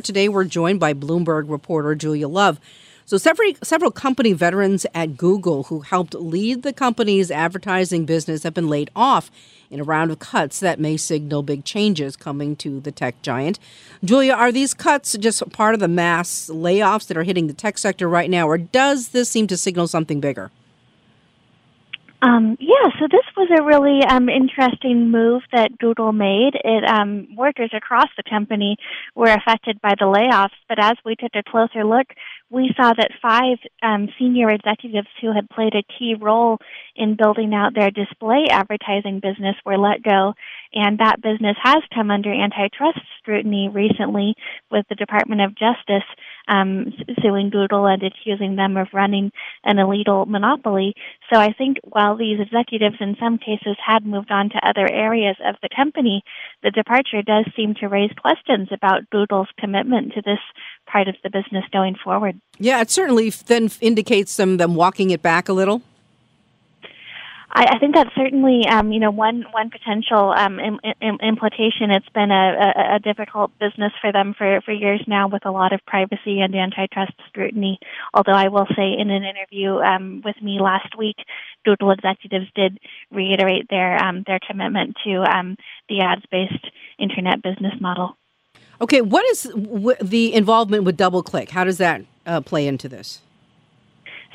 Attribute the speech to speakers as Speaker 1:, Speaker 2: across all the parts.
Speaker 1: Today, we're joined by Bloomberg reporter Julia Love. So, several, several company veterans at Google who helped lead the company's advertising business have been laid off in a round of cuts that may signal big changes coming to the tech giant. Julia, are these cuts just part of the mass layoffs that are hitting the tech sector right now, or does this seem to signal something bigger?
Speaker 2: Um, yeah, so this was a really um, interesting move that Google made. It um, workers across the company were affected by the layoffs, but as we took a closer look, we saw that five um, senior executives who had played a key role in building out their display advertising business were let go, and that business has come under antitrust scrutiny recently with the Department of Justice um, suing Google and accusing them of running an illegal monopoly. So I think while these executives in some cases had moved on to other areas of the company, the departure does seem to raise questions about Google's commitment to this part of the business going forward.
Speaker 1: Yeah, it certainly then indicates them them walking it back a little.
Speaker 2: I, I think that's certainly, um, you know, one one potential um, Im, Im, implication. It's been a, a, a difficult business for them for, for years now, with a lot of privacy and antitrust scrutiny. Although I will say, in an interview um, with me last week, Google executives did reiterate their um, their commitment to um, the ads-based internet business model.
Speaker 1: Okay, what is w- the involvement with DoubleClick? How does that uh, play into this?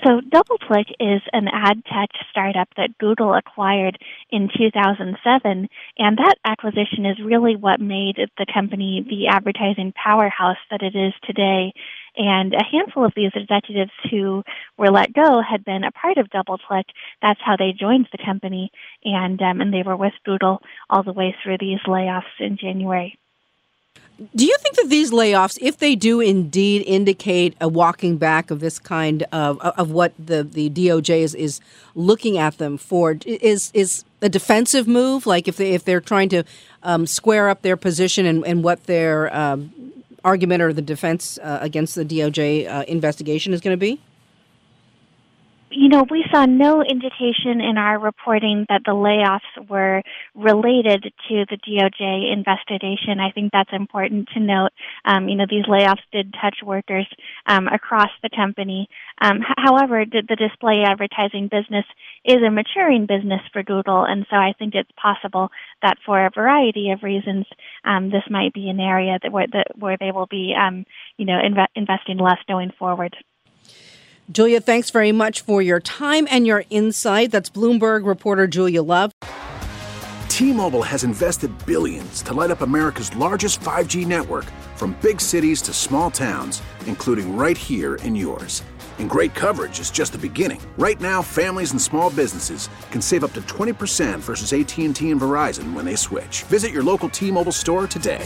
Speaker 2: So DoubleClick is an ad tech startup that Google acquired in 2007, and that acquisition is really what made the company the advertising powerhouse that it is today. And a handful of these executives who were let go had been a part of DoubleClick. That's how they joined the company, and um, and they were with Google all the way through these layoffs in January.
Speaker 1: Do you think that these layoffs, if they do indeed indicate a walking back of this kind of of what the, the DOJ is, is looking at them for, is is a defensive move? Like if they if they're trying to um, square up their position and, and what their um, argument or the defense uh, against the DOJ uh, investigation is going to be?
Speaker 2: You know, we saw no indication in our reporting that the layoffs were related to the DOJ investigation. I think that's important to note. Um, you know, these layoffs did touch workers um, across the company. Um, h- however, the, the display advertising business is a maturing business for Google, and so I think it's possible that for a variety of reasons, um, this might be an area that where, that, where they will be, um, you know, inv- investing less going forward.
Speaker 1: Julia, thanks very much for your time and your insight. That's Bloomberg reporter Julia Love.
Speaker 3: T-Mobile has invested billions to light up America's largest 5G network from big cities to small towns, including right here in yours. And great coverage is just the beginning. Right now, families and small businesses can save up to 20% versus AT&T and Verizon when they switch. Visit your local T-Mobile store today.